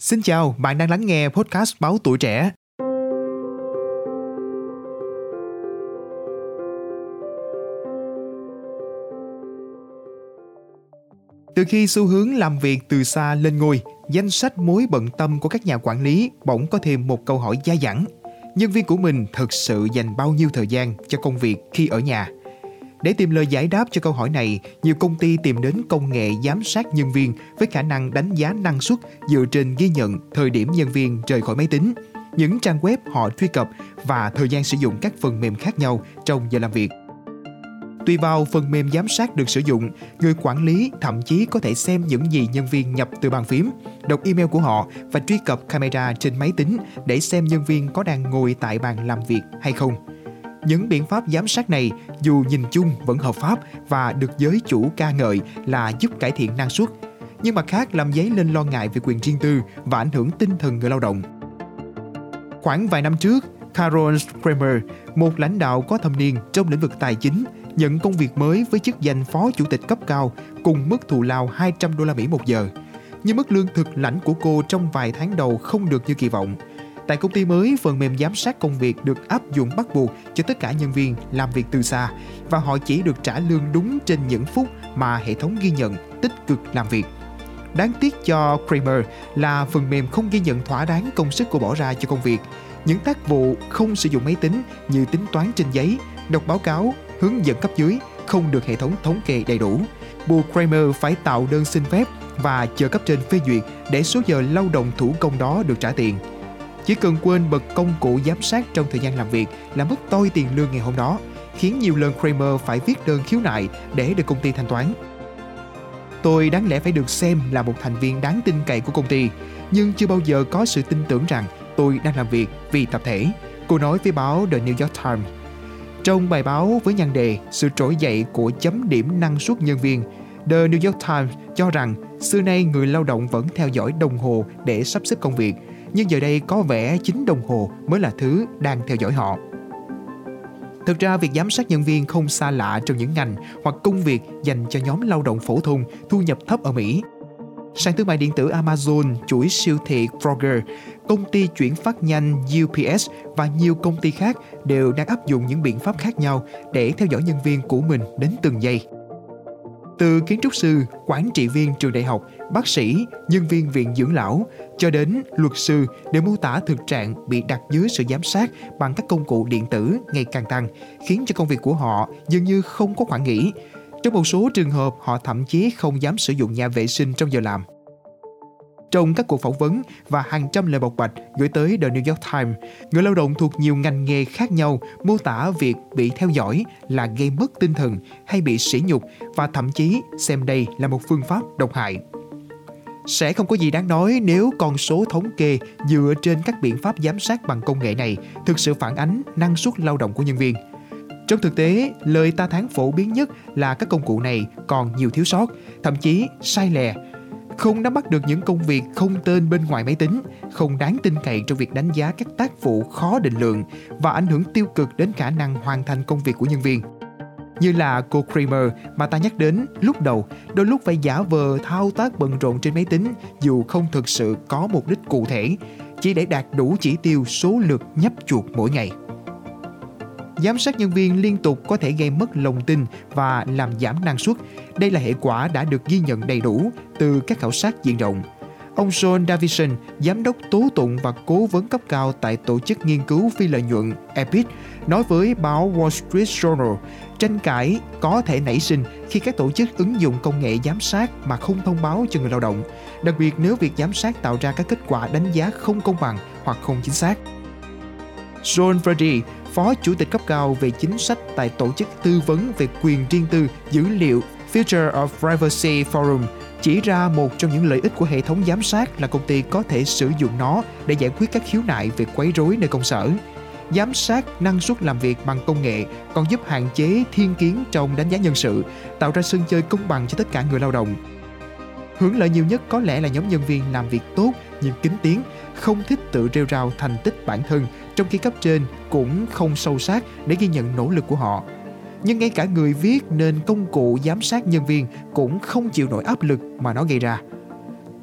Xin chào, bạn đang lắng nghe podcast Báo Tuổi Trẻ. Từ khi xu hướng làm việc từ xa lên ngôi, danh sách mối bận tâm của các nhà quản lý bỗng có thêm một câu hỏi dai dẳng. Nhân viên của mình thực sự dành bao nhiêu thời gian cho công việc khi ở nhà? Để tìm lời giải đáp cho câu hỏi này, nhiều công ty tìm đến công nghệ giám sát nhân viên với khả năng đánh giá năng suất dựa trên ghi nhận thời điểm nhân viên rời khỏi máy tính, những trang web họ truy cập và thời gian sử dụng các phần mềm khác nhau trong giờ làm việc. Tùy vào phần mềm giám sát được sử dụng, người quản lý thậm chí có thể xem những gì nhân viên nhập từ bàn phím, đọc email của họ và truy cập camera trên máy tính để xem nhân viên có đang ngồi tại bàn làm việc hay không. Những biện pháp giám sát này dù nhìn chung vẫn hợp pháp và được giới chủ ca ngợi là giúp cải thiện năng suất, nhưng mặt khác làm dấy lên lo ngại về quyền riêng tư và ảnh hưởng tinh thần người lao động. Khoảng vài năm trước, Carol Kramer, một lãnh đạo có thâm niên trong lĩnh vực tài chính, nhận công việc mới với chức danh phó chủ tịch cấp cao cùng mức thù lao 200 đô la Mỹ một giờ. Nhưng mức lương thực lãnh của cô trong vài tháng đầu không được như kỳ vọng – Tại công ty mới, phần mềm giám sát công việc được áp dụng bắt buộc cho tất cả nhân viên làm việc từ xa và họ chỉ được trả lương đúng trên những phút mà hệ thống ghi nhận tích cực làm việc. Đáng tiếc cho Kramer là phần mềm không ghi nhận thỏa đáng công sức cô bỏ ra cho công việc. Những tác vụ không sử dụng máy tính như tính toán trên giấy, đọc báo cáo, hướng dẫn cấp dưới không được hệ thống thống kê đầy đủ. Buộc Kramer phải tạo đơn xin phép và chờ cấp trên phê duyệt để số giờ lao động thủ công đó được trả tiền. Chỉ cần quên bật công cụ giám sát trong thời gian làm việc là mất tôi tiền lương ngày hôm đó, khiến nhiều lần Kramer phải viết đơn khiếu nại để được công ty thanh toán. Tôi đáng lẽ phải được xem là một thành viên đáng tin cậy của công ty, nhưng chưa bao giờ có sự tin tưởng rằng tôi đang làm việc vì tập thể, cô nói với báo The New York Times. Trong bài báo với nhan đề Sự trỗi dậy của chấm điểm năng suất nhân viên, The New York Times cho rằng xưa nay người lao động vẫn theo dõi đồng hồ để sắp xếp công việc, nhưng giờ đây có vẻ chính đồng hồ mới là thứ đang theo dõi họ. Thực ra, việc giám sát nhân viên không xa lạ trong những ngành hoặc công việc dành cho nhóm lao động phổ thông thu nhập thấp ở Mỹ. Sàn thương mại điện tử Amazon, chuỗi siêu thị Kroger, công ty chuyển phát nhanh UPS và nhiều công ty khác đều đang áp dụng những biện pháp khác nhau để theo dõi nhân viên của mình đến từng giây. Từ kiến trúc sư, quản trị viên trường đại học, bác sĩ, nhân viên viện dưỡng lão cho đến luật sư để mô tả thực trạng bị đặt dưới sự giám sát bằng các công cụ điện tử ngày càng tăng, khiến cho công việc của họ dường như không có khoảng nghỉ. Trong một số trường hợp, họ thậm chí không dám sử dụng nhà vệ sinh trong giờ làm. Trong các cuộc phỏng vấn và hàng trăm lời bộc bạch gửi tới The New York Times, người lao động thuộc nhiều ngành nghề khác nhau mô tả việc bị theo dõi là gây mất tinh thần hay bị sỉ nhục và thậm chí xem đây là một phương pháp độc hại. Sẽ không có gì đáng nói nếu con số thống kê dựa trên các biện pháp giám sát bằng công nghệ này thực sự phản ánh năng suất lao động của nhân viên. Trong thực tế, lời ta thán phổ biến nhất là các công cụ này còn nhiều thiếu sót, thậm chí sai lè không nắm bắt được những công việc không tên bên ngoài máy tính, không đáng tin cậy trong việc đánh giá các tác vụ khó định lượng và ảnh hưởng tiêu cực đến khả năng hoàn thành công việc của nhân viên. Như là cô Kramer mà ta nhắc đến lúc đầu, đôi lúc phải giả vờ thao tác bận rộn trên máy tính dù không thực sự có mục đích cụ thể, chỉ để đạt đủ chỉ tiêu số lượt nhấp chuột mỗi ngày. Giám sát nhân viên liên tục có thể gây mất lòng tin và làm giảm năng suất. Đây là hệ quả đã được ghi nhận đầy đủ từ các khảo sát diện rộng. Ông John Davison, giám đốc tố tụng và cố vấn cấp cao tại tổ chức nghiên cứu phi lợi nhuận EPIC, nói với báo Wall Street Journal, tranh cãi có thể nảy sinh khi các tổ chức ứng dụng công nghệ giám sát mà không thông báo cho người lao động, đặc biệt nếu việc giám sát tạo ra các kết quả đánh giá không công bằng hoặc không chính xác. John Verdi, Phó Chủ tịch cấp cao về chính sách tại Tổ chức Tư vấn về quyền riêng tư dữ liệu Future of Privacy Forum chỉ ra một trong những lợi ích của hệ thống giám sát là công ty có thể sử dụng nó để giải quyết các khiếu nại về quấy rối nơi công sở. Giám sát năng suất làm việc bằng công nghệ còn giúp hạn chế thiên kiến trong đánh giá nhân sự, tạo ra sân chơi công bằng cho tất cả người lao động. Hưởng lợi nhiều nhất có lẽ là nhóm nhân viên làm việc tốt nhưng kín tiếng, không thích tự rêu rao thành tích bản thân trong khi cấp trên cũng không sâu sát để ghi nhận nỗ lực của họ. Nhưng ngay cả người viết nên công cụ giám sát nhân viên cũng không chịu nổi áp lực mà nó gây ra.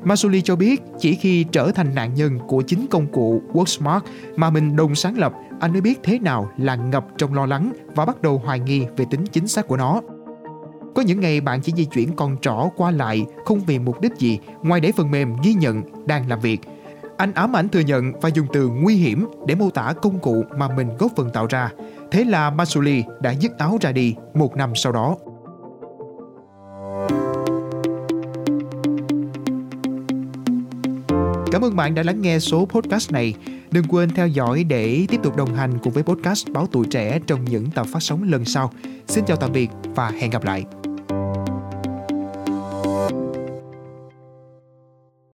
Masuli cho biết chỉ khi trở thành nạn nhân của chính công cụ Worksmart mà mình đồng sáng lập, anh mới biết thế nào là ngập trong lo lắng và bắt đầu hoài nghi về tính chính xác của nó. Có những ngày bạn chỉ di chuyển con trỏ qua lại không vì mục đích gì ngoài để phần mềm ghi nhận đang làm việc. Anh ám ảnh thừa nhận và dùng từ nguy hiểm để mô tả công cụ mà mình góp phần tạo ra. Thế là Masuli đã dứt áo ra đi một năm sau đó. Cảm ơn bạn đã lắng nghe số podcast này. Đừng quên theo dõi để tiếp tục đồng hành cùng với podcast Báo Tuổi Trẻ trong những tập phát sóng lần sau. Xin chào tạm biệt và hẹn gặp lại.